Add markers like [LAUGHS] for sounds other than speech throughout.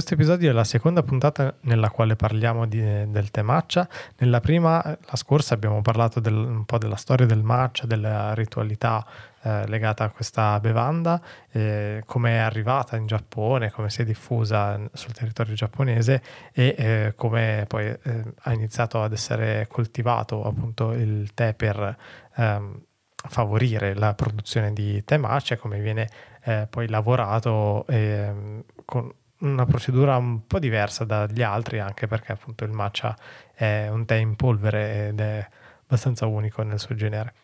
questo episodio è la seconda puntata nella quale parliamo di, del tè matcha. Nella prima, la scorsa, abbiamo parlato del, un po' della storia del matcha, della ritualità eh, legata a questa bevanda, eh, come è arrivata in Giappone, come si è diffusa sul territorio giapponese e eh, come poi eh, ha iniziato ad essere coltivato appunto il tè per ehm, favorire la produzione di tè matcha, come viene eh, poi lavorato ehm, con una procedura un po' diversa dagli altri, anche perché appunto il matcha è un tè in polvere ed è abbastanza unico nel suo genere.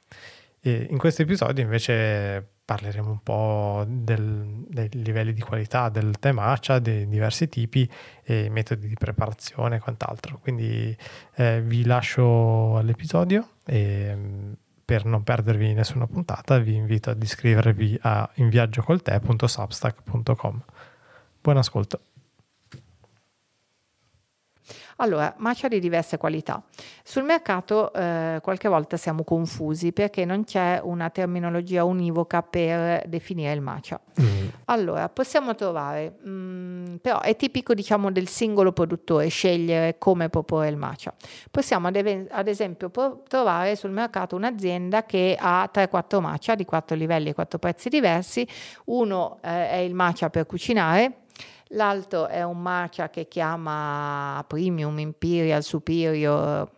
E in questo episodio invece parleremo un po' del, dei livelli di qualità del tè matcha, dei diversi tipi e metodi di preparazione e quant'altro. Quindi eh, vi lascio all'episodio e per non perdervi nessuna puntata vi invito ad iscrivervi a inviaggiocol.te.substack.com. Buon ascolto. Allora, matcha di diverse qualità. Sul mercato eh, qualche volta siamo confusi perché non c'è una terminologia univoca per definire il matcha. Mm. Allora, possiamo trovare, mh, mm, però è tipico diciamo del singolo produttore scegliere come proporre il matcha. Possiamo ad, ev- ad esempio pro- trovare sul mercato un'azienda che ha 3-4 matcha di 4 livelli e 4 prezzi diversi. Uno eh, è il matcha per cucinare, L'altro è un matcha che chiama Premium, Imperial, Superior,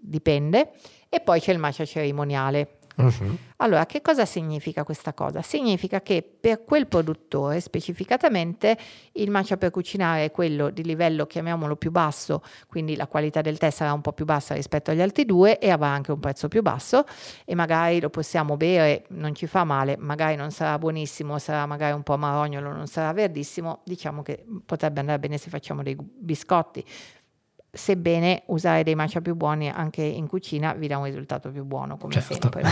dipende. E poi c'è il matcha cerimoniale. Uh-huh. Allora, che cosa significa questa cosa? Significa che per quel produttore specificatamente il matcha per cucinare è quello di livello, chiamiamolo più basso, quindi la qualità del tè sarà un po' più bassa rispetto agli altri due e avrà anche un prezzo più basso e magari lo possiamo bere, non ci fa male, magari non sarà buonissimo, sarà magari un po' marognolo, non sarà verdissimo, diciamo che potrebbe andare bene se facciamo dei biscotti, sebbene usare dei matcha più buoni anche in cucina vi dà un risultato più buono come certo. sempre.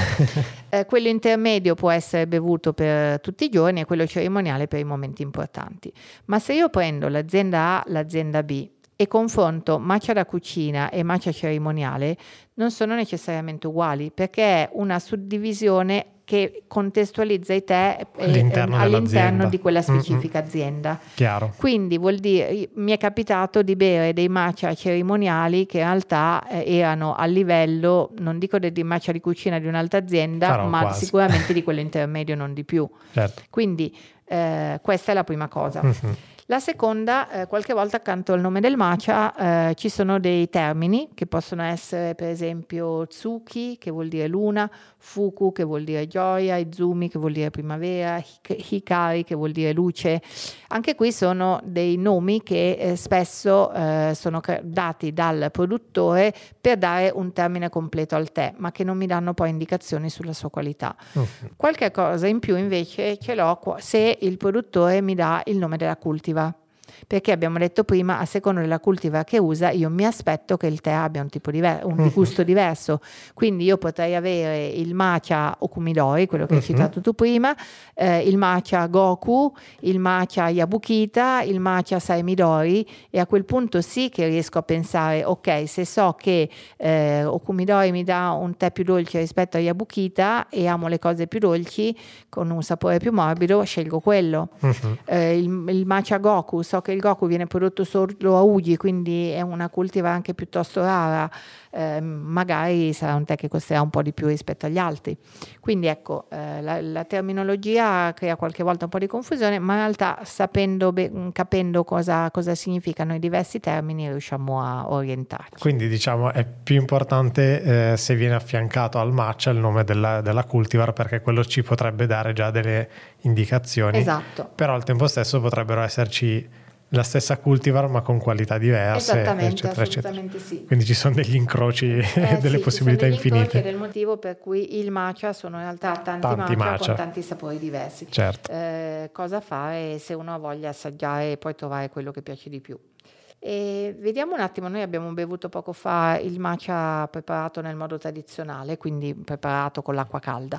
eh, quello intermedio può essere bevuto per tutti i giorni e quello cerimoniale per i momenti importanti. Ma se io prendo l'azienda A, l'azienda B e confronto matcha da cucina e matcha cerimoniale, non sono necessariamente uguali perché è una suddivisione che contestualizza i tè eh, all'interno, all'interno di quella specifica mm-hmm. azienda. Chiaro. Quindi vuol dire, mi è capitato di bere dei matcha cerimoniali che in realtà eh, erano a livello, non dico dei matcha di cucina di un'altra azienda, Farò ma quasi. sicuramente di [LAUGHS] quello intermedio, non di più. Certo. Quindi eh, questa è la prima cosa. Mm-hmm. La seconda, eh, qualche volta accanto al nome del matcha eh, ci sono dei termini che possono essere per esempio Tsuki, che vuol dire luna, Fuku, che vuol dire gioia, Izumi, che vuol dire primavera, Hikari, che vuol dire luce. Anche qui sono dei nomi che eh, spesso eh, sono dati dal produttore per dare un termine completo al tè, ma che non mi danno poi indicazioni sulla sua qualità. Okay. Qualche cosa in più invece ce l'ho se il produttore mi dà il nome della cultivar perché abbiamo detto prima, a seconda della cultivar che usa, io mi aspetto che il tè abbia un, tipo diver- un uh-huh. gusto diverso. Quindi io potrei avere il matcha okumidori, quello che uh-huh. hai mhm. citato tu prima, eh, il matcha goku, il matcha yabukita, il matcha saemidori e a quel punto sì che riesco a pensare, ok, se so che eh, okumidori mi dà un tè più dolce rispetto a yabukita e amo le cose più dolci con un sapore più morbido, scelgo quello. Uh-huh. Eh, il, il matcha goku, so che il Goku viene prodotto solo a Ugi, quindi è una cultiva anche piuttosto rara, eh, magari sarà un tè che costerà un po' di più rispetto agli altri. Quindi ecco, eh, la, la, terminologia crea qualche volta un po' di confusione, ma in realtà sapendo, be- capendo cosa, cosa significano i diversi termini riusciamo a orientarci. Quindi diciamo è più importante eh, se viene affiancato al matcha il nome della, della cultivar perché quello ci potrebbe dare già delle indicazioni. Esatto. Però al tempo stesso potrebbero esserci la stessa cultivar ma con qualità diverse, eccetera, eccetera. Sì. Quindi ci sono degli incroci [LAUGHS] e delle sì, possibilità infinite. Ed è il motivo per cui il matcha sono in realtà tanti, tanti matcha, matcha, con tanti sapori diversi. Certo. Eh, cosa fare se uno ha voglia assaggiare e poi trovare quello che piace di più? E vediamo un attimo, noi abbiamo bevuto poco fa il matcha preparato nel modo tradizionale, quindi preparato con l'acqua calda.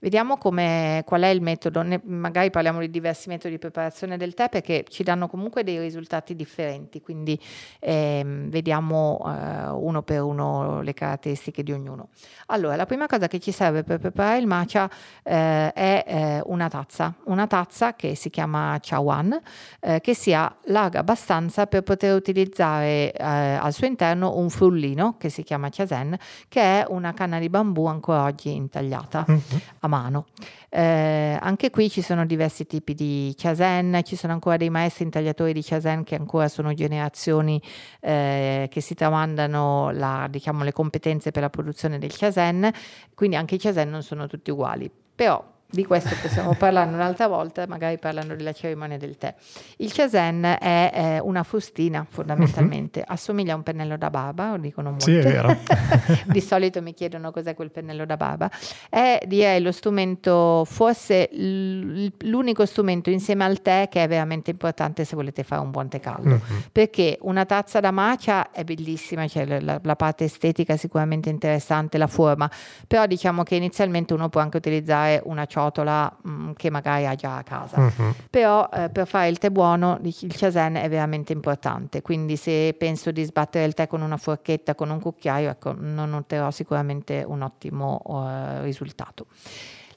Vediamo qual è il metodo, ne, magari parliamo di diversi metodi di preparazione del tè perché ci danno comunque dei risultati differenti, quindi ehm, vediamo eh, uno per uno le caratteristiche di ognuno. Allora, la prima cosa che ci serve per preparare il matcha eh, è eh, una tazza, una tazza che si chiama chawan, eh, che sia larga abbastanza per poter utilizzare eh, al suo interno un frullino che si chiama Chiasen, che è una canna di bambù ancora oggi intagliata mm-hmm. a mano. Eh, anche qui ci sono diversi tipi di Chiasen, ci sono ancora dei maestri intagliatori di Chiasen che ancora sono generazioni eh, che si tramandano la, diciamo, le competenze per la produzione del Chiasen, quindi anche i Chiasen non sono tutti uguali. Però di questo possiamo parlare un'altra volta, magari parlando della cerimonia del tè. Il chasen è, è una fustina fondamentalmente, uh-huh. assomiglia a un pennello da barba, lo dicono molti. Sì, è vero. [LAUGHS] Di solito mi chiedono cos'è quel pennello da barba. È direi lo strumento, forse l'unico strumento insieme al tè che è veramente importante se volete fare un buon tè caldo. Uh-huh. Perché una tazza da macia è bellissima, cioè la, la parte estetica è sicuramente interessante, la forma, però diciamo che inizialmente uno può anche utilizzare una ciotola mh, mm, che magari ha già a casa. Uh-huh. Però eh, per fare il tè buono il chasen è veramente importante, quindi se penso di sbattere il tè con una forchetta, con un cucchiaio, ecco, non otterrò sicuramente un ottimo uh, risultato.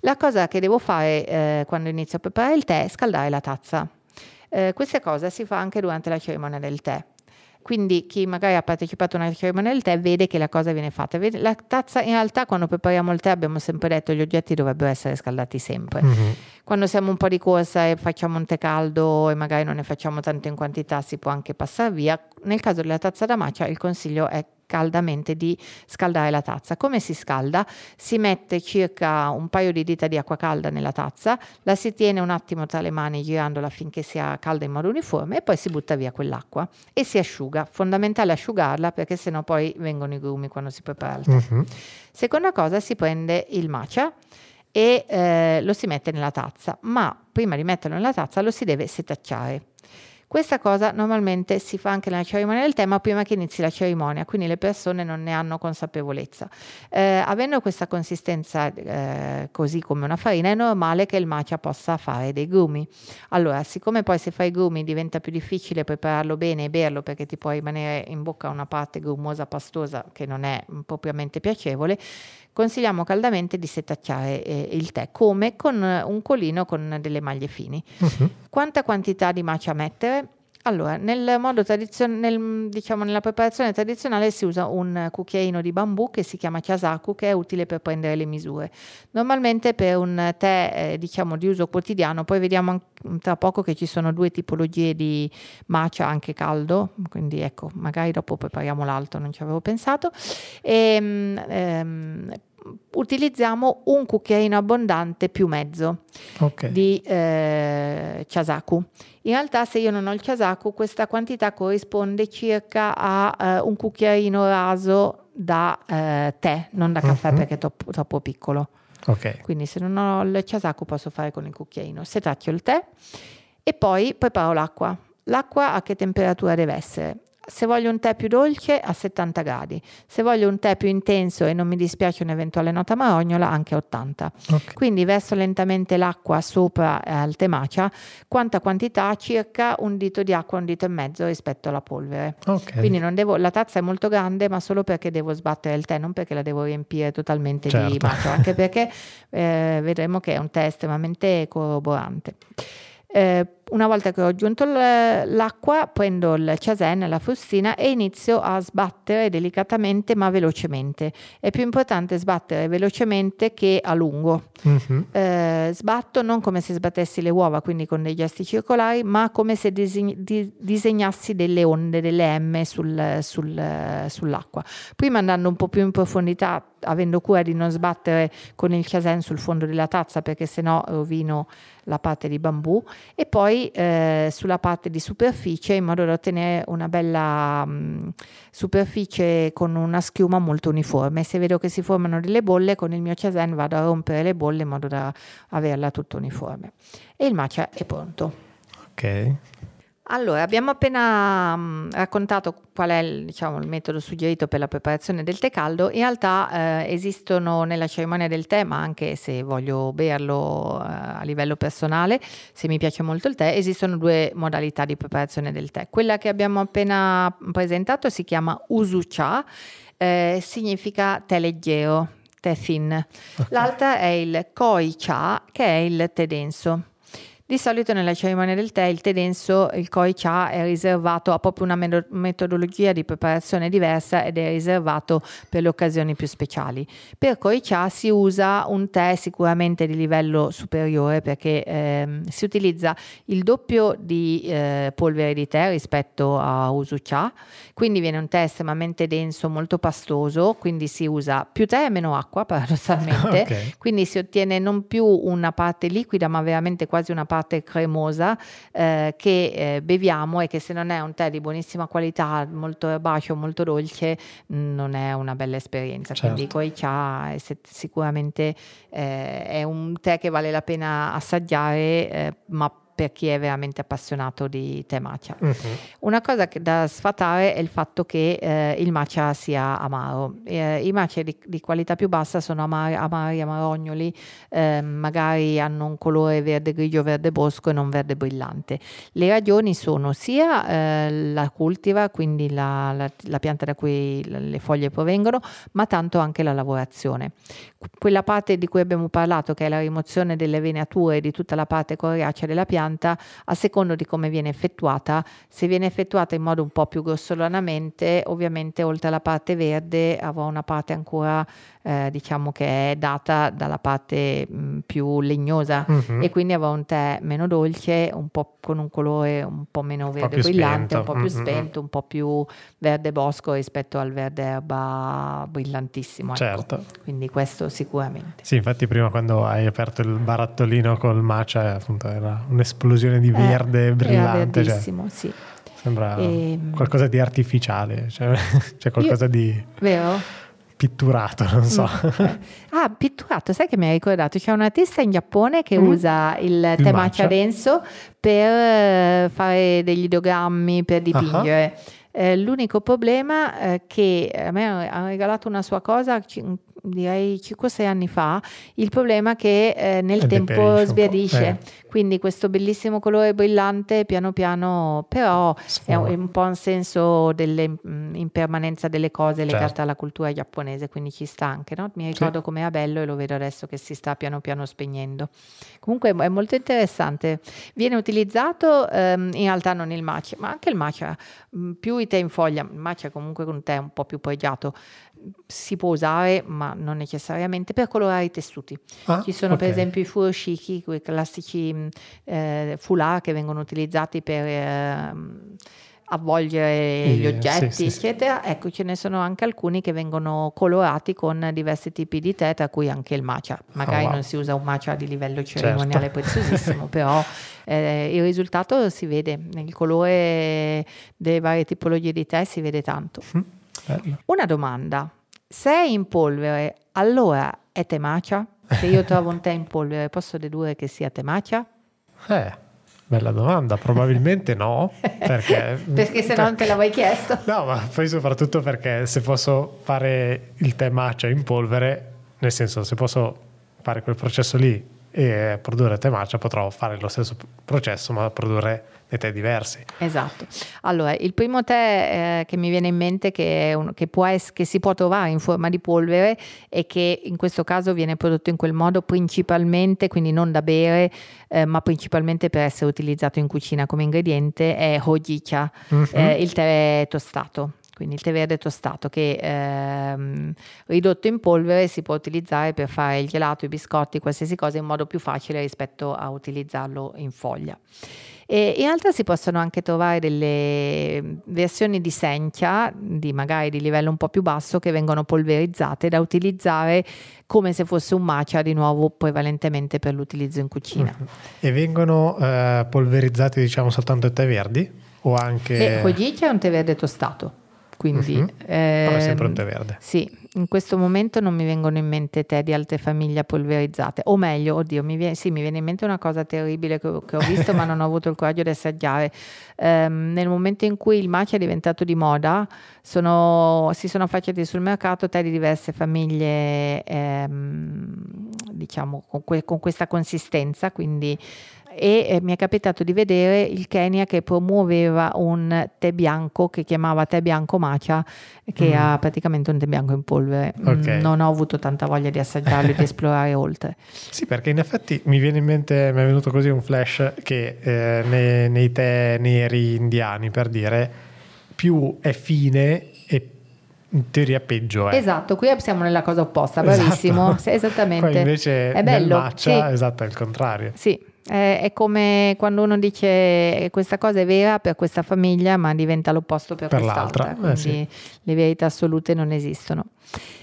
La cosa che devo fare eh, quando inizio a preparare il tè è scaldare la tazza. Eh, questa cosa si fa anche durante la cerimonia del tè. Quindi chi magari ha partecipato a una cerimonia del tè vede che la cosa viene fatta. La tazza, in realtà, quando prepariamo il tè, abbiamo sempre detto che gli oggetti dovrebbero essere scaldati sempre. Mm-hmm. Quando siamo un po' di corsa e facciamo un tè caldo e magari non ne facciamo tanto in quantità, si può anche passare via. Nel caso della tazza da macia, il consiglio è caldamente di scaldare la tazza. Come si scalda? Si mette circa un paio di dita di acqua calda nella tazza, la si tiene un attimo tra le mani girandola finché sia calda in modo uniforme e poi si butta via quell'acqua e si asciuga. Fondamentale asciugarla perché sennò poi vengono i grumi quando si prepara il tè. Uh-huh. Seconda cosa, si prende il matcha e eh, lo si mette nella tazza, ma prima di metterlo nella tazza lo si deve setacciare. Questa cosa normalmente si fa anche nella cerimonia del tema prima che inizi la cerimonia, quindi le persone non ne hanno consapevolezza. Eh, avendo questa consistenza eh, così come una farina, è normale che il matcha possa fare dei grumi. Allora, siccome poi se fai grumi diventa più difficile prepararlo bene e berlo perché ti può rimanere in bocca una parte grumosa, pastosa che non è propriamente piacevole, consigliamo caldamente di setacciare eh, il tè, come con un colino con delle maglie fini. Uh-huh. Quanta quantità di matcha mettere? Allora, nel modo tradizionale, nel, diciamo nella preparazione tradizionale si usa un cucchiaino di bambù che si chiama chasaku che è utile per prendere le misure. Normalmente per un tè eh, diciamo di uso quotidiano, poi vediamo tra poco che ci sono due tipologie di matcha anche caldo, quindi ecco, magari dopo prepariamo l'altro, non ci avevo pensato. E, ehm, ehm utilizziamo un cucchiaino abbondante più mezzo okay. di eh, chasaku. In realtà se io non ho il chasaku questa quantità corrisponde circa a eh, un cucchiaino raso da eh, tè, non da caffè uh-huh. perché è troppo, troppo piccolo. Okay. Quindi se non ho il chasaku posso fare con il cucchiaino. Setacchio il tè e poi preparo l'acqua. L'acqua a che temperatura deve essere? Se voglio un tè più dolce a 70 gradi, se voglio un tè più intenso e non mi dispiace un'eventuale nota marognola anche a 80. Okay. Quindi verso lentamente l'acqua sopra eh, al temacia, quanta quantità? Circa un dito di acqua, un dito e mezzo rispetto alla polvere. Okay. Quindi devo, la tazza è molto grande ma solo perché devo sbattere il tè, non perché la devo riempire totalmente certo. di matcha, anche perché eh, vedremo che è un tè estremamente corroborante. Eh, una volta che ho aggiunto l'acqua, prendo il chasen, la fustina e inizio a sbattere delicatamente ma velocemente. È più importante sbattere velocemente che a lungo. Mm-hmm. Eh, sbatto non come se sbattessi le uova, quindi con dei gesti circolari, ma come se disegn- di- disegnassi delle onde, delle M sul, sul, sull'acqua. Prima andando un po' più in profondità, avendo cura di non sbattere con il chasen sul fondo della tazza perché sennò rovino la parte di bambù e poi eh, sulla parte di superficie in modo da ottenere una bella mh, mm, superficie con una schiuma molto uniforme. Se vedo che si formano delle bolle con il mio chasen vado a rompere le bolle in modo da averla tutta uniforme. E il matcha è pronto. Ok. Allora, abbiamo appena mh, mm, raccontato qual è il, diciamo, il, metodo suggerito per la preparazione del tè caldo. In realtà eh, esistono nella cerimonia del tè, ma anche se voglio berlo eh, a livello personale, se mi piace molto il tè, esistono due modalità di preparazione del tè. Quella che abbiamo appena presentato si chiama Usu Cha, eh, significa tè leggero, tè thin. Okay. L'altra è il Koi Cha, che è il tè denso. Di solito nella cerimonia del tè il tè denso, il koi cha, è riservato, ha proprio una metodologia di preparazione diversa ed è riservato per le occasioni più speciali. Per koi cha si usa un tè sicuramente di livello superiore perché ehm, si utilizza il doppio di eh, polvere di tè rispetto a usu cha, quindi viene un tè estremamente denso, molto pastoso, quindi si usa più tè e meno acqua paradossalmente, [LAUGHS] okay. quindi si ottiene non più una parte liquida ma veramente quasi una parte parte cremosa eh, che eh, beviamo e che se non è un tè di buonissima qualità, molto erbaceo, molto dolce, mm, non è una bella esperienza. Certo. Quindi Koi Cha è sicuramente eh, è un tè che vale la pena assaggiare, eh, ma per chi è veramente appassionato di tè matcha. Uh-huh. Una cosa che, da sfatare è il fatto che eh, il matcha sia amaro. Eh, I matcha di, di, qualità più bassa sono amari, amari amarognoli, eh, magari hanno un colore verde grigio, verde bosco e non verde brillante. Le ragioni sono sia eh, la cultiva, quindi la, la, la pianta da cui le foglie provengono, ma tanto anche la lavorazione. Quella parte di cui abbiamo parlato, che è la rimozione delle venature di tutta la parte coriacea della pianta, pianta a secondo di come viene effettuata. Se viene effettuata in modo un po' più grossolanamente, ovviamente oltre alla parte verde avrà una parte ancora eh, diciamo che è data dalla parte mh, mm, più legnosa uh-huh. e quindi avrà un tè meno dolce, un po' con un colore un po' meno verde brillante, un po' più spento, un po' più verde bosco rispetto al verde erba brillantissimo. Ecco. Certo. Quindi questo sicuramente. Sì, infatti prima quando hai aperto il barattolino col matcha appunto era un'esplosione di eh, verde eh, brillante. Era cioè, sì. Sembra e... Ehm, qualcosa di artificiale, cioè, [LAUGHS] c'è qualcosa Io... di... Vero? pitturato, non so. Mm. [LAUGHS] ah, pitturato, sai che mi hai ricordato? C'è un artista in Giappone che mm. usa il, il tè matcha denso per eh, fare degli ideogrammi, per dipingere. Uh-huh. L'unico problema è che a me ha regalato una sua cosa direi 5-6 anni fa, il problema è che eh, nel tempo sbiadisce, eh. quindi questo bellissimo colore brillante piano piano, però Sfora. è un po' un senso dell'impermanenza mm, delle cose legate certo. alla cultura giapponese, quindi ci sta anche, no? mi ricordo sì. com'era bello e lo vedo adesso che si sta piano piano spegnendo. Comunque è molto interessante, viene utilizzato ehm, in realtà non il matcha, ma anche il matcha, mm, più i tè in foglia, il matcha comunque con un tè un po' più pregiato, si può usare, ma non necessariamente, per colorare i tessuti. Ah, Ci sono okay. per esempio i furoshiki, quei classici eh, foulard che vengono utilizzati per eh, avvolgere gli oggetti, sì, eccetera. Sì, ecco, ce ne sono anche alcuni che vengono colorati con diversi tipi di tè, tra cui anche il matcha. Magari oh, wow. non si usa un matcha di livello cerimoniale certo. preziosissimo, [LAUGHS] però eh, il risultato si vede, nel colore delle varie tipologie di tè si vede tanto. Mm. Una domanda, se è in polvere, allora è temacia? Se io trovo un tè in polvere, posso dedurre che sia temacia? Eh, bella domanda, probabilmente no, perché... [LAUGHS] perché se non te l'avevi chiesto. No, ma poi soprattutto perché se posso fare il tè matcha in polvere, nel senso se posso fare quel processo lì e produrre tè matcha potrò fare lo stesso processo ma produrre dei tè diversi. Esatto. Allora, il primo tè eh, che mi viene in mente che, un, che, es- che, si può trovare in forma di polvere e che in questo caso viene prodotto in quel modo principalmente, quindi non da bere, eh, ma principalmente per essere utilizzato in cucina come ingrediente, è hojicha, mm-hmm. eh, il tè tostato quindi il tè verde tostato che ehm, ridotto in polvere si può utilizzare per fare il gelato, i biscotti, qualsiasi cosa in modo più facile rispetto a utilizzarlo in foglia. E in realtà si possono anche trovare delle versioni di sencha, di magari di livello un po' più basso, che vengono polverizzate da utilizzare come se fosse un matcha, di nuovo prevalentemente per l'utilizzo in cucina. Uh-huh. E vengono eh, polverizzati diciamo soltanto i tè verdi? O anche... E Hojicha è un tè verde tostato. Quindi, Mhm. Però è sempre un tè verde. Sì, in questo momento non mi vengono in mente tè di altre famiglie polverizzate, o meglio, oddio, mi viene, sì, mi viene in mente una cosa terribile che, ho- che ho visto ma non ho avuto il coraggio di assaggiare. Ehm, nel momento in cui il matcha è diventato di moda, sono- si sono affacciati sul mercato tè di diverse famiglie, ehm, diciamo, con, que- con questa consistenza, quindi e eh, mi è capitato di vedere il Kenya che promuoveva un tè bianco che chiamava tè bianco matcha che Mm. ha praticamente un tè bianco in polvere. Mm, Ok. Non ho avuto tanta voglia di assaggiarlo e di [LAUGHS] esplorare oltre. Sì, perché in effetti mi viene in mente, mi è venuto così un flash che eh, nei, nei tè neri indiani, per dire, più è fine e in teoria peggio è. Esatto, qui siamo nella cosa opposta, Esatto. bravissimo. Sì, esattamente. Poi invece È bello, matcha, sì. esatto, è il contrario. Sì, è, è come quando uno dice "Eh, questa cosa è vera per questa famiglia, ma diventa l'opposto per, Per quest'altra. l'altra, eh, Quindi le verità assolute non esistono.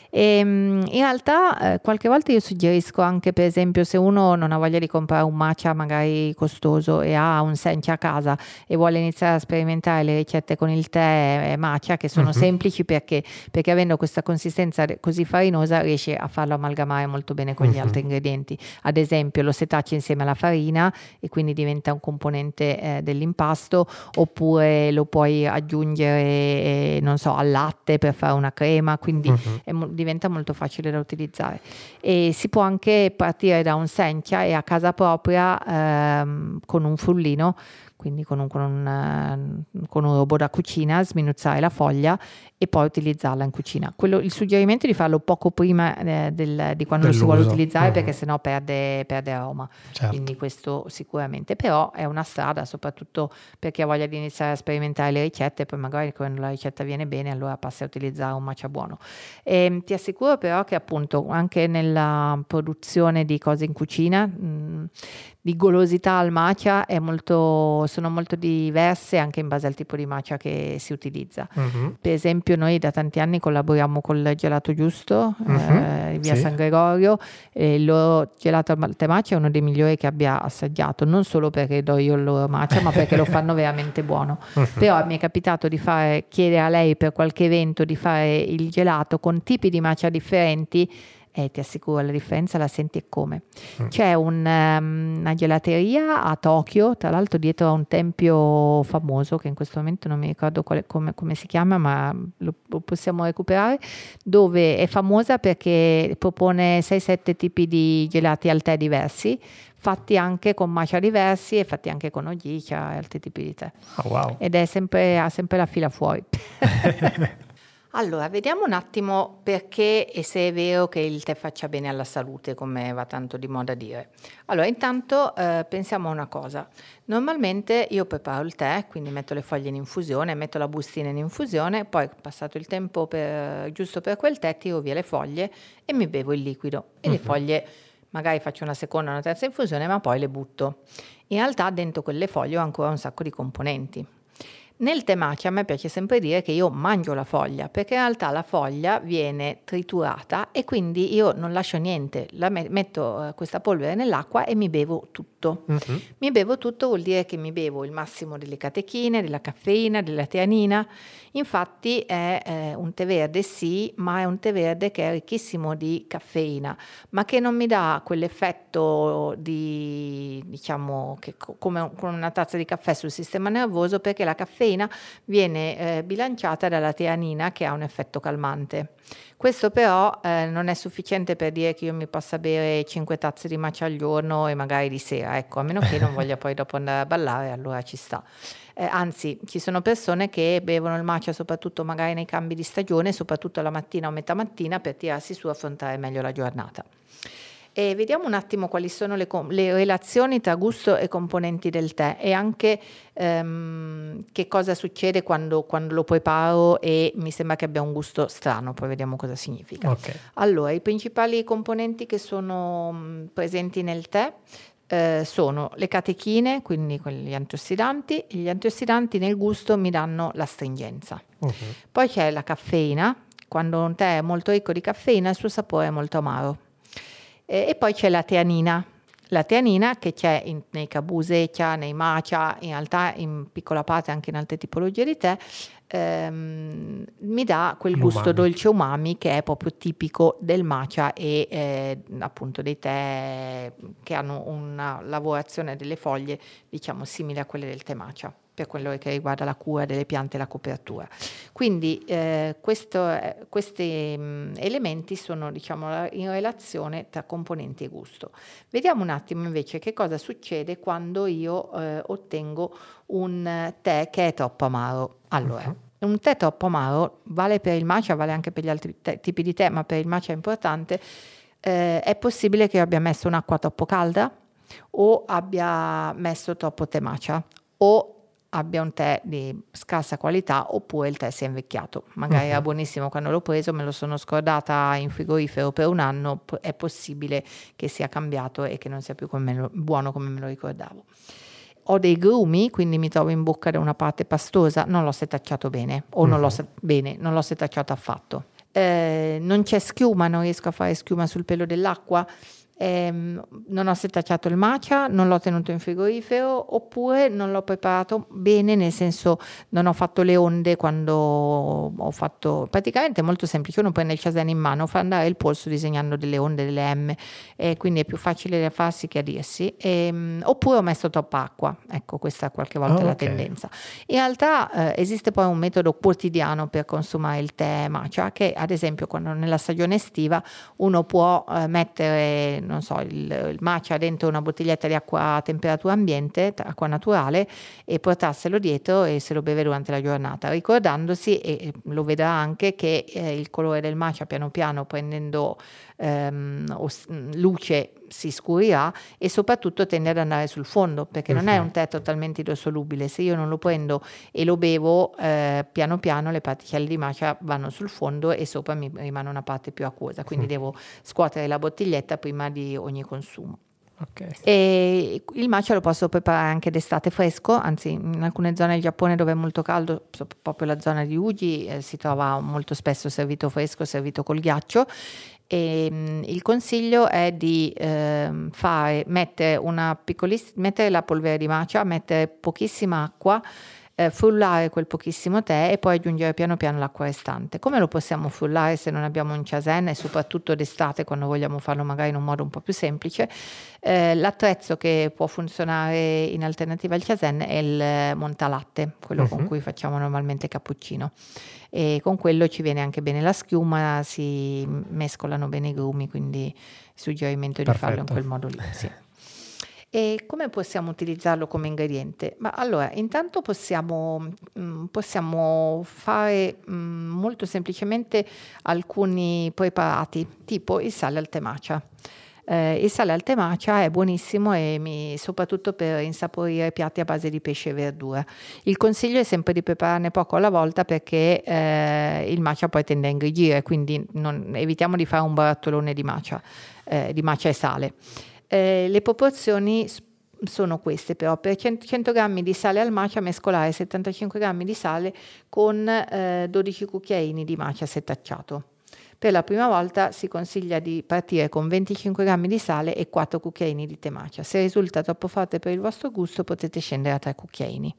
E, mm, in realtà eh, qualche volta io suggerisco anche per esempio se uno non ha voglia di comprare un matcha magari costoso e ha un sencha a casa e vuole iniziare a sperimentare le ricette con il tè eh, matcha che sono Mhm. semplici perché, perché avendo questa consistenza così farinosa riesce a farlo amalgamare molto bene con gli Mhm. altri ingredienti ad esempio lo setaccia insieme alla farina e quindi diventa un componente eh, dell'impasto oppure lo puoi aggiungere eh, non so al latte per fare una crema quindi Mhm. È mo- diventa molto facile da utilizzare. E si può anche partire da un sencha e a casa propria ehm, con un frullino quindi con un, con, un, con un robot da cucina sminuzzare la foglia e poi utilizzarla in cucina. Quello- il suggerimento è di farlo poco prima eh, del- di quando lo si vuole utilizzare Mhm. perché sennò perde, perde aroma. Certo. Quindi questo sicuramente, però è una strada soprattutto per chi ha voglia di iniziare a sperimentare le ricette e poi magari quando la ricetta viene bene allora passi a utilizzare un matcha buono. E, ti assicuro però che appunto anche nella produzione di cose in cucina, mh, di golosità al matcha è molto, sono molto diverse anche in base al tipo di matcha che si utilizza. Mhm. Per esempio, noi da tanti anni collaboriamo col Gelato Giusto, Mhm, eh, via sì. San Gregorio. E il loro gelato al latte matcha è uno dei migliori che abbia assaggiato, non solo perché do io il loro matcha, ma perché lo [LAUGHS] fanno veramente buono. Mhm. Però mi è capitato di fare, chiedere a lei per qualche evento di fare il gelato con tipi di matcha differenti. E ti assicuro la differenza la senti e come. Mm. C'è un, ehm, una gelateria a Tokyo, tra l'altro dietro a un tempio famoso che in questo momento non mi ricordo quale- come, come si chiama, ma lo, lo possiamo recuperare, dove è famosa perché propone 6-7 tipi di gelati al tè diversi, fatti anche con matcha diversi e fatti anche con ogicha e altri tipi di tè. Ah, wow. Ed è sempre, ha sempre la fila fuori. [LAUGHS] [LAUGHS] Allora, vediamo un attimo perché e se è vero che il tè faccia bene alla salute, come va tanto di moda dire. Allora, intanto eh, pensiamo a una cosa. Normalmente io preparo il tè, quindi metto le foglie in infusione, metto la bustina in infusione, poi passato il tempo per- giusto per quel tè, tiro via le foglie e mi bevo il liquido. E le Mhm. foglie magari faccio una seconda, una terza infusione, ma poi le butto. In realtà dentro quelle foglie ho ancora un sacco di componenti. Nel matcha a me piace sempre dire che io mangio la foglia, perché in realtà la foglia viene triturata e quindi io non lascio niente, la me- metto eh, questa polvere nell'acqua e mi bevo tutto. Mhm. Mi bevo tutto vuol dire che mi bevo il massimo delle catechine, della caffeina, della teanina. Infatti è eh, un tè verde sì, ma è un tè verde che è ricchissimo di caffeina, ma che non mi dà quell'effetto di, diciamo, co- come con una tazza di caffè sul sistema nervoso perché la caffeina viene eh, bilanciata dalla teanina che ha un effetto calmante. Questo però eh, non è sufficiente per dire che io mi possa bere 5 tazze di matcha al giorno e magari di sera, ecco, a meno che non [LAUGHS] voglia poi dopo andare a ballare, allora ci sta. Eh, anzi, ci sono persone che bevono il matcha soprattutto magari nei cambi di stagione, soprattutto la mattina o metà mattina per tirarsi su e affrontare meglio la giornata. E vediamo un attimo quali sono le, le relazioni tra gusto e componenti del tè e anche ehm, che cosa succede quando, quando lo preparo e mi sembra che abbia un gusto strano, poi vediamo cosa significa. Ok. Allora, i principali componenti che sono mh, presenti nel tè eh, sono le catechine, quindi gli antiossidanti. Gli antiossidanti nel gusto mi danno la stringenza. Mhm. Poi c'è la caffeina. Quando un tè è molto ricco di caffeina, il suo sapore è molto amaro. E, e poi c'è la teanina. La teanina che c'è in- nei cabusecha, nei matcha, in realtà in piccola parte anche in altre tipologie di tè, ehm, mi dà quel gusto l'umami. dolce umami che è proprio tipico del matcha e eh, appunto dei tè che hanno una lavorazione delle foglie diciamo simile a quelle del tè matcha per quello che riguarda la cura delle piante e la copertura. Quindi eh, questo, eh, questi mh, elementi sono diciamo, in relazione tra componenti e gusto. Vediamo un attimo invece che cosa succede quando io eh, ottengo un tè che è troppo amaro. Allora, uh-huh. un tè troppo amaro vale per il matcha, vale anche per gli altri te- tipi di tè, ma per il matcha è importante. Eh, è possibile che io abbia messo un'acqua troppo calda o abbia messo troppo tè matcha o abbia un tè di scarsa qualità oppure il tè sia invecchiato. Magari uh-huh. era buonissimo quando l'ho preso, me lo sono scordata in frigorifero per un anno, è possibile che sia cambiato e che non sia più come lo, buono come me lo ricordavo. Ho dei grumi, quindi mi trovo in bocca da una parte pastosa, non l'ho setacciato bene o uh-huh. non l'ho bene, non l'ho setacciato affatto. Eh, non c'è schiuma, non riesco a fare schiuma sul pelo dell'acqua, ehm, non ho setacciato il matcha, non l'ho tenuto in frigorifero oppure non l'ho preparato bene, nel senso non ho fatto le onde quando ho fatto, praticamente è molto semplice, uno prende il chasene in mano, fa andare il polso disegnando delle onde, delle M, e quindi è più facile da farsi che a dirsi, ehm, oppure ho messo troppa acqua, ecco questa qualche volta oh, è la okay. tendenza. In realtà eh, esiste poi un metodo quotidiano per consumare il tè matcha che ad esempio quando nella stagione estiva uno può eh, mettere non so, il, il matcha dentro una bottiglietta di acqua a temperatura ambiente, acqua naturale, e portarselo dietro e se lo beve durante la giornata, ricordandosi, e lo vedrà anche, che eh, il colore del matcha piano piano prendendo ehm, luce si scurirà e soprattutto tende ad andare sul fondo perché non è un tè totalmente idrosolubile se io non lo prendo e lo bevo eh, piano piano le particelle di matcha vanno sul fondo e sopra mi rimane una parte più acquosa. Quindi devo scuotere la bottiglietta prima di ogni consumo. Okay. E il matcha lo posso preparare anche d'estate fresco, anzi in alcune zone del Giappone dove è molto caldo, proprio la zona di Uji, eh, si trova molto spesso servito fresco, servito col ghiaccio e, um, il consiglio è di uh, fare, mettere, una mettere la polvere di matcha, mettere pochissima acqua, eh, frullare quel pochissimo tè e poi aggiungere piano piano l'acqua restante. Come lo possiamo frullare se non abbiamo un chasen e soprattutto d'estate quando vogliamo farlo magari in un modo un po' più semplice? Eh, l'attrezzo che può funzionare in alternativa al chasen è il montalatte, quello uh-huh. con mhm. cui facciamo normalmente cappuccino e con quello ci viene anche bene la schiuma, si mescolano bene i grumi, quindi suggerimento di farlo in quel modo lì. Sì. E come possiamo utilizzarlo come ingrediente? Ma allora, intanto possiamo, mm, possiamo fare mm, molto semplicemente alcuni preparati, tipo il sale al temacia. Eh, il sale al temacia è buonissimo e mi, soprattutto per insaporire piatti a base di pesce e verdura. Il consiglio è sempre di prepararne poco alla volta perché eh, il macia poi tende a ingrigire, quindi non, evitiamo di fare un barattolone di macia, eh, di macia e sale. Eh, le proporzioni sono queste però per 100 g di sale al macia mescolare 75 g di sale con eh, 12 cucchiaini di macia setacciato. Per la prima volta si consiglia di partire con 25 g di sale e 4 cucchiaini di tè macia. Se risulta troppo forte per il vostro gusto potete scendere a 3 cucchiaini.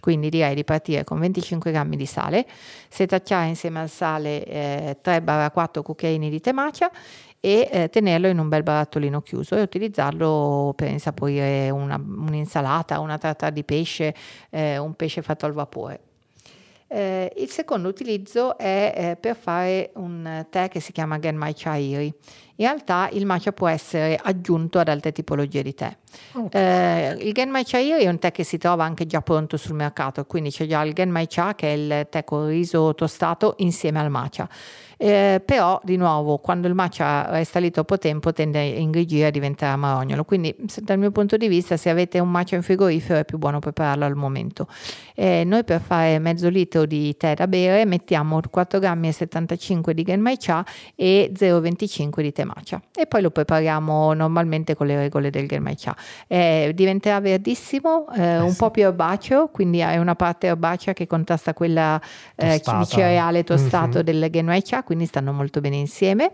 Quindi direi di partire con 25 g di sale, setacciare insieme al sale eh, 3-4 cucchiaini di tè macia e eh, tenerlo in un bel barattolino chiuso e utilizzarlo per insaporire una, un'insalata, una tartare di pesce, eh, un pesce fatto al vapore. Eh, il secondo utilizzo è eh, per fare un tè che si chiama Genmai Chairi. In realtà il matcha può essere aggiunto ad altre tipologie di tè. Okay. Eh, il Genmai Chairi è un tè che si trova anche già pronto sul mercato, quindi c'è già il Genmai Cha che è il tè con riso tostato insieme al matcha. Eh, però di nuovo quando il matcha resta lì troppo tempo tende a ingrigire e diventare amarognolo quindi dal mio punto di vista se avete un matcha in frigorifero è più buono prepararlo al momento eh, noi per fare mezzo litro di tè da bere mettiamo 4,75 g di genmai cha e 0,25 di tè matcha e poi lo prepariamo normalmente con le regole del genmai cha eh, diventerà verdissimo eh, eh, un sì. po' più erbaceo quindi è una parte erbacea che contrasta quella eh, di cereale tostato mm-hmm. del genmai cha quindi stanno molto bene insieme.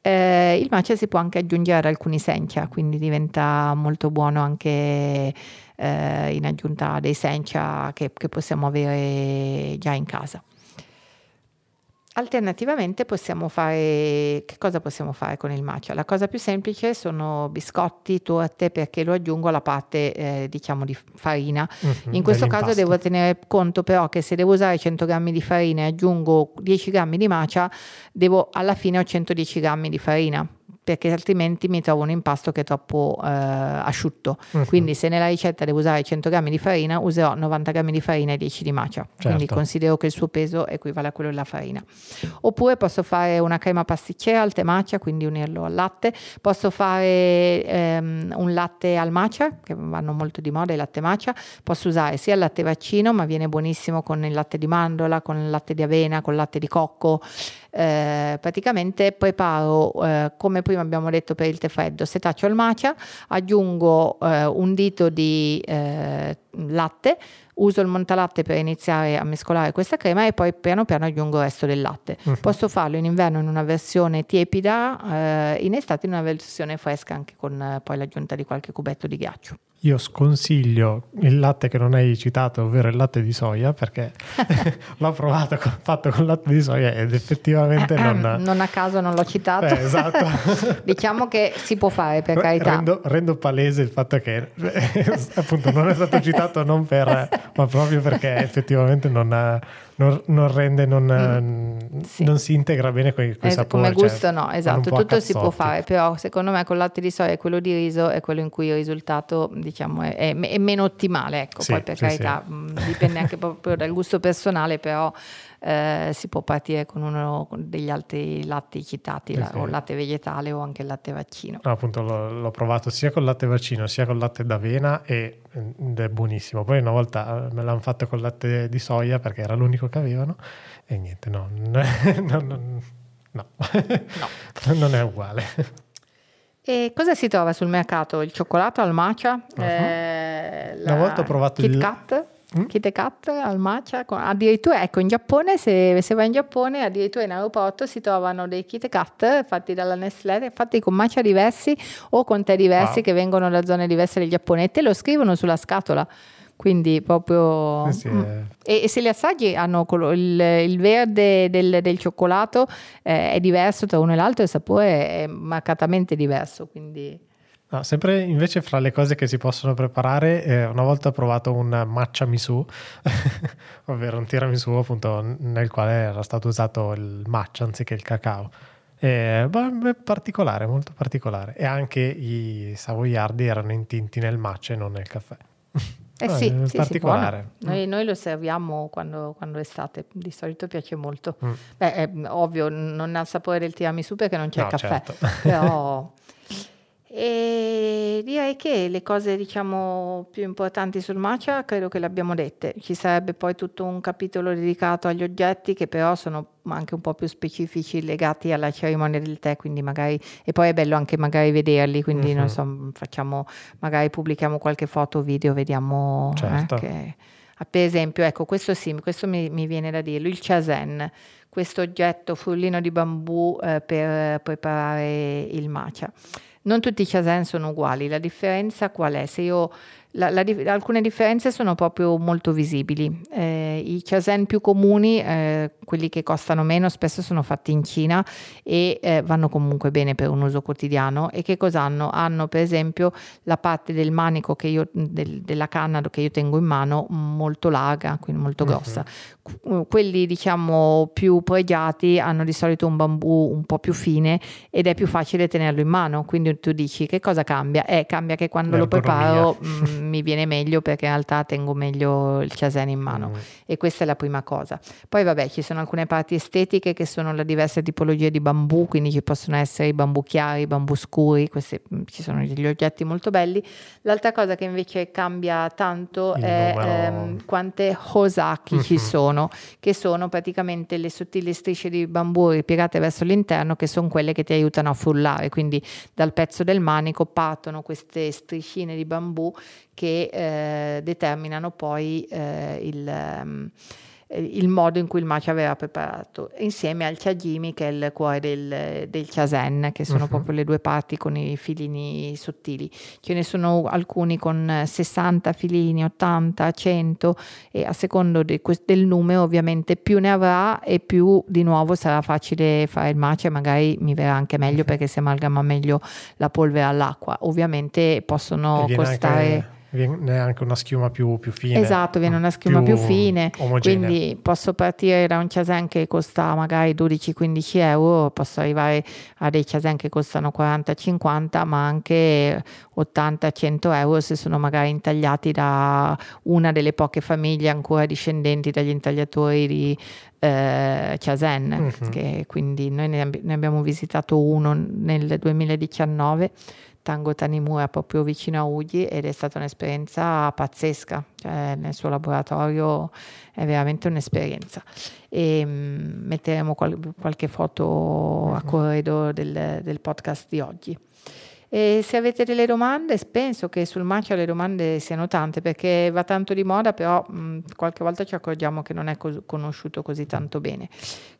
Eh, il matcha si può anche aggiungere alcuni sencha, quindi diventa molto buono anche eh, in aggiunta dei sencha che, che possiamo avere già in casa. Alternativamente possiamo fare, che cosa possiamo fare con il matcha? La cosa più semplice sono biscotti, torte perché lo aggiungo alla parte eh, diciamo di farina. Mm-hmm, In questo caso devo tenere conto però che se devo usare 100 g di farina e aggiungo 10 g di matcha, devo alla fine ho 110 g di farina perché altrimenti mi trovo un impasto che è troppo eh, asciutto. Uh-huh. Quindi se nella ricetta devo usare 100 g di farina, userò 90 g di farina e 10 di matcha. Certo. Quindi considero che il suo peso equivale a quello della farina. Oppure posso fare una crema pasticcera al tè quindi unirlo al latte. Posso fare ehm, un latte al matcha, che vanno molto di moda i latte matcha. Posso usare sia il latte vaccino, ma viene buonissimo con il latte di mandorla, con il latte di avena, con il latte di cocco eh, praticamente preparo eh, come prima abbiamo detto per il tè freddo setaccio al macia aggiungo eh, un dito di eh, latte uso il montalatte per iniziare a mescolare questa crema e poi piano piano aggiungo il resto del latte. Uh-huh. Posso farlo in inverno in una versione tiepida, eh, in estate in una versione fresca anche con eh, poi l'aggiunta di qualche cubetto di ghiaccio. Io sconsiglio il latte che non hai citato, ovvero il latte di soia, perché [LAUGHS] l'ho provato con, fatto con latte di soia ed effettivamente non... non a caso non l'ho citato. Eh, esatto. [LAUGHS] diciamo che si può fare per carità. Rendo, rendo palese il fatto che appunto non è stato citato non per, ma proprio perché effettivamente non ha non, non rende, non, mm, sì. non, si integra bene con i sapori. Come cioè, gusto cioè, no, esatto, tutto si può fare, però secondo me con il latte di soia e quello di riso è quello in cui il risultato diciamo è, è, è meno ottimale, ecco, sì, poi per sì, carità mh, dipende anche proprio dal gusto personale, però eh, si può partire con uno degli altri latti citati, sì. o latte vegetale o anche il latte vaccino. No, appunto l'ho, l'ho, provato sia con il latte vaccino sia con il latte d'avena e, ed è buonissimo. Poi una volta eh, me l'hanno fatto con il latte di soia perché era l'unico che avevano e niente, no, [LAUGHS] no, no, no. [LAUGHS] non è uguale. E cosa si trova sul mercato? Il cioccolato al matcha? Uh-huh. Eh, Una volta ho provato Kit il... Kat? Mm? Kit Kat al matcha, addirittura ecco in Giappone, se, se vai in Giappone, addirittura in aeroporto si trovano dei Kit Kat fatti dalla Nestlé, fatti con matcha diversi o con tè diversi wow. che vengono da zone diverse del Giappone e te lo scrivono sulla scatola. Quindi proprio... Eh sì, mm. e, e, se li assaggi hanno il, il verde del, del cioccolato eh, è diverso tra uno e l'altro, il sapore è marcatamente diverso. Quindi... No, sempre invece fra le cose che si possono preparare, eh, una volta ho provato un matcha misu, [LAUGHS] ovvero un tiramisù appunto nel quale era stato usato il matcha anziché il cacao. E, beh, particolare, molto particolare. E anche i savoiardi erano intinti nel matcha e non nel caffè. [LAUGHS] Eh sì, eh, sì, particolare. Sì, noi, noi, lo serviamo quando, quando, è estate, di solito piace molto. Mm. Beh, è ovvio, non ha il sapore del tiramisù perché non c'è no, il caffè, certo. però [LAUGHS] E direi che le cose diciamo più importanti sul matcha credo che le abbiamo dette. Ci sarebbe poi tutto un capitolo dedicato agli oggetti che però sono anche un po' più specifici legati alla cerimonia del tè, quindi magari e poi è bello anche magari vederli, quindi uh-huh. non so, facciamo magari pubblichiamo qualche foto o video, vediamo certo. eh, che, per esempio, ecco, questo sì, questo mi, mi viene da dirlo, il chasen, questo oggetto frullino di bambù eh, per preparare il matcha. Non tutti i chasen sono uguali, la differenza qual è? Se io la, la, alcune differenze sono proprio molto visibili. Eh, I chasen più comuni, eh, quelli che costano meno, spesso sono fatti in Cina e eh, vanno comunque bene per un uso quotidiano. E che cosa hanno? Hanno per esempio la parte del manico io, del, della canna che io tengo in mano molto larga, quindi molto grossa. Uh-huh. Quelli diciamo più pregiati hanno di solito un bambù un po' più fine ed è più facile tenerlo in mano. Quindi tu dici che cosa cambia? Eh, cambia che quando lo preparo... [LAUGHS] Mh, mi viene meglio perché in realtà tengo meglio il chasen in mano mm. e questa è la prima cosa. Poi vabbè ci sono alcune parti estetiche che sono la diversa tipologia di bambù, quindi ci possono essere i bambù chiari, i bambù scuri, questi, mm, ci sono degli oggetti molto belli. L'altra cosa che invece cambia tanto il è ehm, quante hosaki mm-hmm. ci sono, che sono praticamente le sottili strisce di bambù ripiegate verso l'interno che sono quelle che ti aiutano a frullare, quindi dal pezzo del manico partono queste striscine di bambù che eh, determinano poi eh, il, um, eh, il modo in cui il matcha verrà preparato, insieme al chagimi che è il cuore del, del chasen, che sono uh-huh. proprio le due parti con i filini sottili. Ce ne sono alcuni con 60 filini, 80, 100 e a secondo de, del numero ovviamente più ne avrà e più di nuovo sarà facile fare il matcha e magari mi verrà anche meglio perché si amalgama meglio la polvere all'acqua. Ovviamente possono costare... Anche viene anche una schiuma più, più fine. Esatto, viene una schiuma più, più fine, omogenea. quindi posso partire da un chasen che costa magari 12-15 euro, posso arrivare a dei chasen che costano 40-50, ma anche 80-100 euro se sono magari intagliati da una delle poche famiglie ancora discendenti dagli intagliatori di eh, Chasen, che quindi noi ne, ne abbiamo visitato uno nel 2019 Tango Tanimura proprio vicino a Ughi ed è stata un'esperienza pazzesca, cioè nel suo laboratorio è veramente un'esperienza. E um, metteremo qual- qualche foto a corredo del, del podcast di oggi. E se avete delle domande, penso che sul matcha le domande siano tante perché va tanto di moda, però mh, qualche volta ci accorgiamo che non è cos- conosciuto così tanto bene.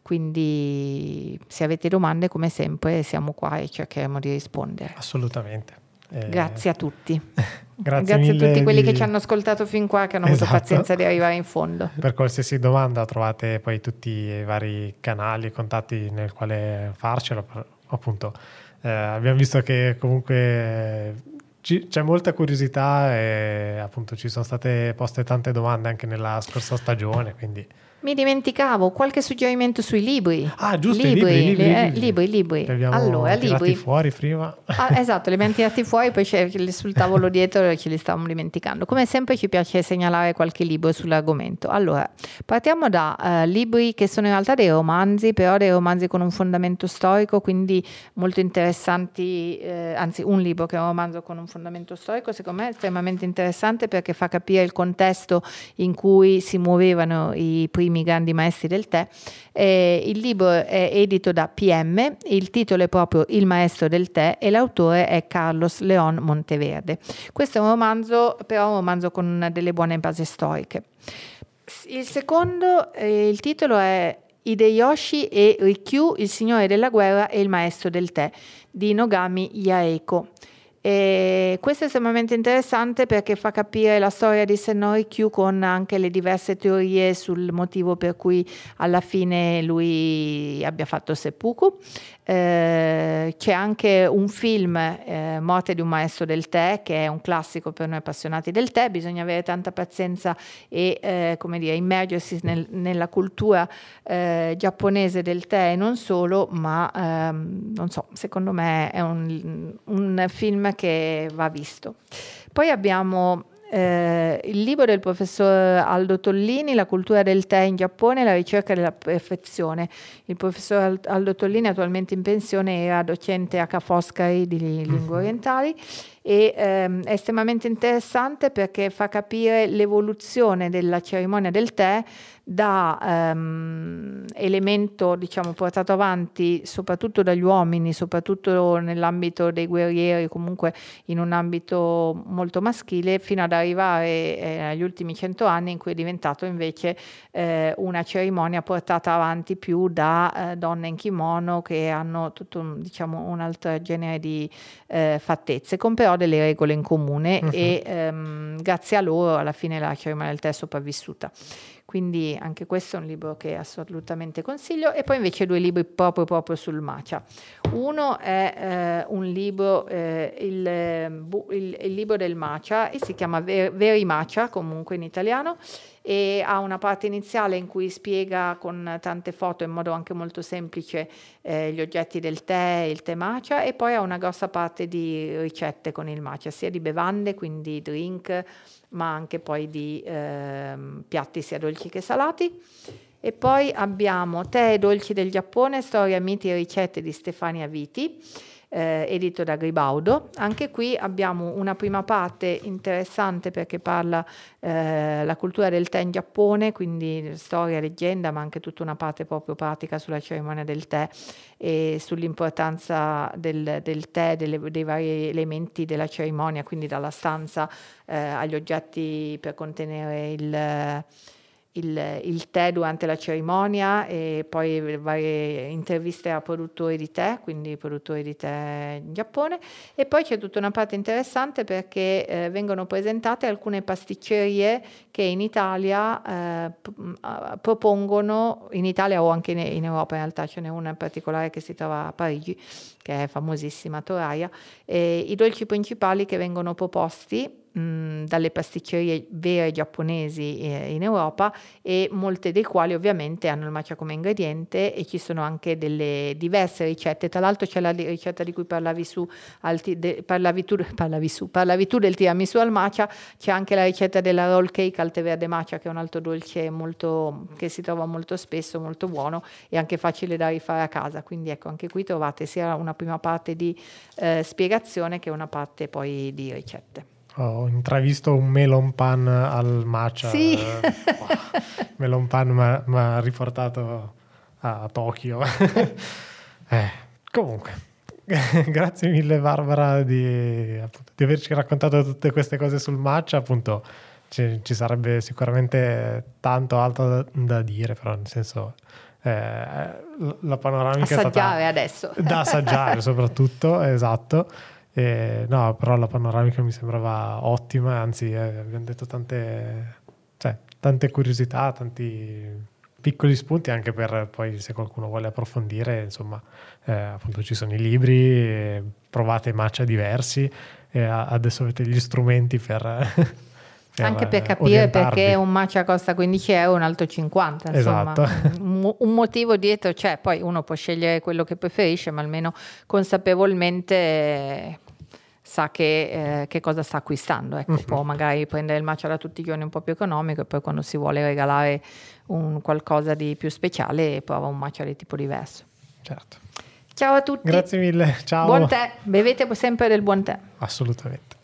Quindi se avete domande, come sempre, siamo qua e cercheremo di rispondere. Assolutamente. Eh... Grazie a tutti. [LAUGHS] Grazie, Grazie a tutti quelli di... che ci hanno ascoltato fin qua, che hanno esatto. avuto pazienza di arrivare in fondo. Per qualsiasi domanda trovate poi tutti i vari canali, contatti nel quale farcelo, appunto eh, abbiamo visto che comunque ci, c'è molta curiosità e appunto ci sono state poste tante domande anche nella scorsa stagione, quindi mi dimenticavo qualche suggerimento sui libri. Ah, giusto, libri, libri, libri, eh, libri, libri. Li abbiamo allora, tirati libri. fuori prima. Ah, esatto, li abbiamo tirati fuori, poi sul tavolo dietro ce li stavamo dimenticando. Come sempre ci piace segnalare qualche libro sull'argomento. Allora, partiamo da uh, libri che sono in realtà dei romanzi, però dei romanzi con un fondamento storico, quindi molto interessanti, eh, anzi un libro che è un romanzo con un fondamento storico, secondo me è estremamente interessante perché fa capire il contesto in cui si muovevano i primi primi grandi maestri del tè. Eh, il libro è edito da PM, il titolo è proprio Il maestro del tè e l'autore è Carlos León Monteverde. Questo è un romanzo, però un romanzo con delle buone basi storiche. Il secondo, eh, il titolo è Hideyoshi e Rikyu, il signore della guerra e il maestro del tè, di Nogami Yaeko. E questo è estremamente interessante perché fa capire la storia di Senori Q con anche le diverse teorie sul motivo per cui alla fine lui abbia fatto seppuku eh, c'è anche un film, eh, Morte di un maestro del tè, che è un classico per noi appassionati del tè, bisogna avere tanta pazienza e eh, come dire, immergersi nel, nella cultura eh, giapponese del tè e non solo, ma ehm, non so, secondo me è un, un film che va visto. Poi abbiamo eh, il libro del professor Aldo Tollini, La cultura del tè in Giappone e la ricerca della perfezione. Il professor Aldo Tollini, attualmente in pensione, era docente a Ca' Foscari di lingue mhm. orientali e ehm, è estremamente interessante perché fa capire l'evoluzione della cerimonia del tè da ehm, elemento diciamo, portato avanti soprattutto dagli uomini, soprattutto nell'ambito dei guerrieri, comunque in un ambito molto maschile, fino ad arrivare eh, agli ultimi cento anni in cui è diventato invece eh, una cerimonia portata avanti più da eh, donne in kimono che hanno tutto diciamo, un altro genere di eh, fattezze, con però delle regole in comune uh-huh. e ehm, grazie a loro alla fine la cerimonia del tè è sopravvissuta. Quindi anche questo è un libro che assolutamente consiglio. E poi invece due libri proprio, proprio sul matcha. Uno è eh, un libro, eh, il, il, il, libro del matcha, e si chiama Ver, Veri Matcha, comunque in italiano, e ha una parte iniziale in cui spiega con tante foto in modo anche molto semplice eh, gli oggetti del tè, il tè matcha e poi ha una grossa parte di ricette con il matcha, sia di bevande, quindi drink, ma anche poi di eh, piatti sia dolci che salati. E poi abbiamo Tè e dolci del Giappone, storia, miti e ricette di Stefania Viti eh, edito da Gribaudo. Anche qui abbiamo una prima parte interessante perché parla eh, la cultura del tè in Giappone, quindi storia, leggenda, ma anche tutta una parte proprio pratica sulla cerimonia del tè e sull'importanza del, del tè, delle, dei vari elementi della cerimonia, quindi dalla stanza eh, agli oggetti per contenere il il, il, tè durante la cerimonia e poi varie interviste a produttori di tè, quindi produttori di tè in Giappone. E poi c'è tutta una parte interessante perché eh, vengono presentate alcune pasticcerie che in Italia eh, propongono, in Italia o anche in, Europa in realtà ce n'è una in particolare che si trova a Parigi, che è famosissima, Toraia, i dolci principali che vengono proposti mh, dalle pasticcerie vere giapponesi eh, in Europa e molte dei quali ovviamente hanno il matcha come ingrediente e ci sono anche delle diverse ricette. Tra l'altro c'è la ricetta di cui parlavi, su, alti, de, parlavi, tu, [LAUGHS] parlavi, su, parlavi tu del tiramisù al matcha, c'è anche la ricetta della roll cake al tè verde matcha che è un altro dolce molto, che si trova molto spesso, molto buono e anche facile da rifare a casa. Quindi ecco, anche qui trovate sia una prima parte di eh, spiegazione che una parte poi di ricette. Ho intravisto un melon pan al matcha. Sì. wow. [LAUGHS] melon pan mi ha riportato a Tokyo. [LAUGHS] eh, comunque, [LAUGHS] grazie mille Barbara di, appunto, di, averci raccontato tutte queste cose sul matcha. Appunto, ci, ci sarebbe sicuramente tanto altro da, da dire, però nel senso... Eh, la panoramica assaggiare è stata adesso da assaggiare soprattutto esatto e, no, però la panoramica mi sembrava ottima, anzi eh, abbiamo detto tante, cioè, tante curiosità, tanti piccoli spunti anche per poi se qualcuno vuole approfondire, insomma, eh, appunto ci sono i libri, provate matcha diversi e adesso avete gli strumenti per... [LAUGHS] Per anche per capire perché un matcha costa 15 euro e un altro 50 insomma esatto. [LAUGHS] un, un, motivo dietro c'è poi uno può scegliere quello che preferisce ma almeno consapevolmente sa che, eh, che, cosa sta acquistando. Ecco, uh-huh. Può magari prendere il matcha da tutti i giorni un po' più economico e poi quando si vuole regalare un qualcosa di più speciale prova un matcha di tipo diverso. Certo. Ciao a tutti. Grazie mille. Ciao. Buon tè. Bevete sempre del buon tè. Assolutamente.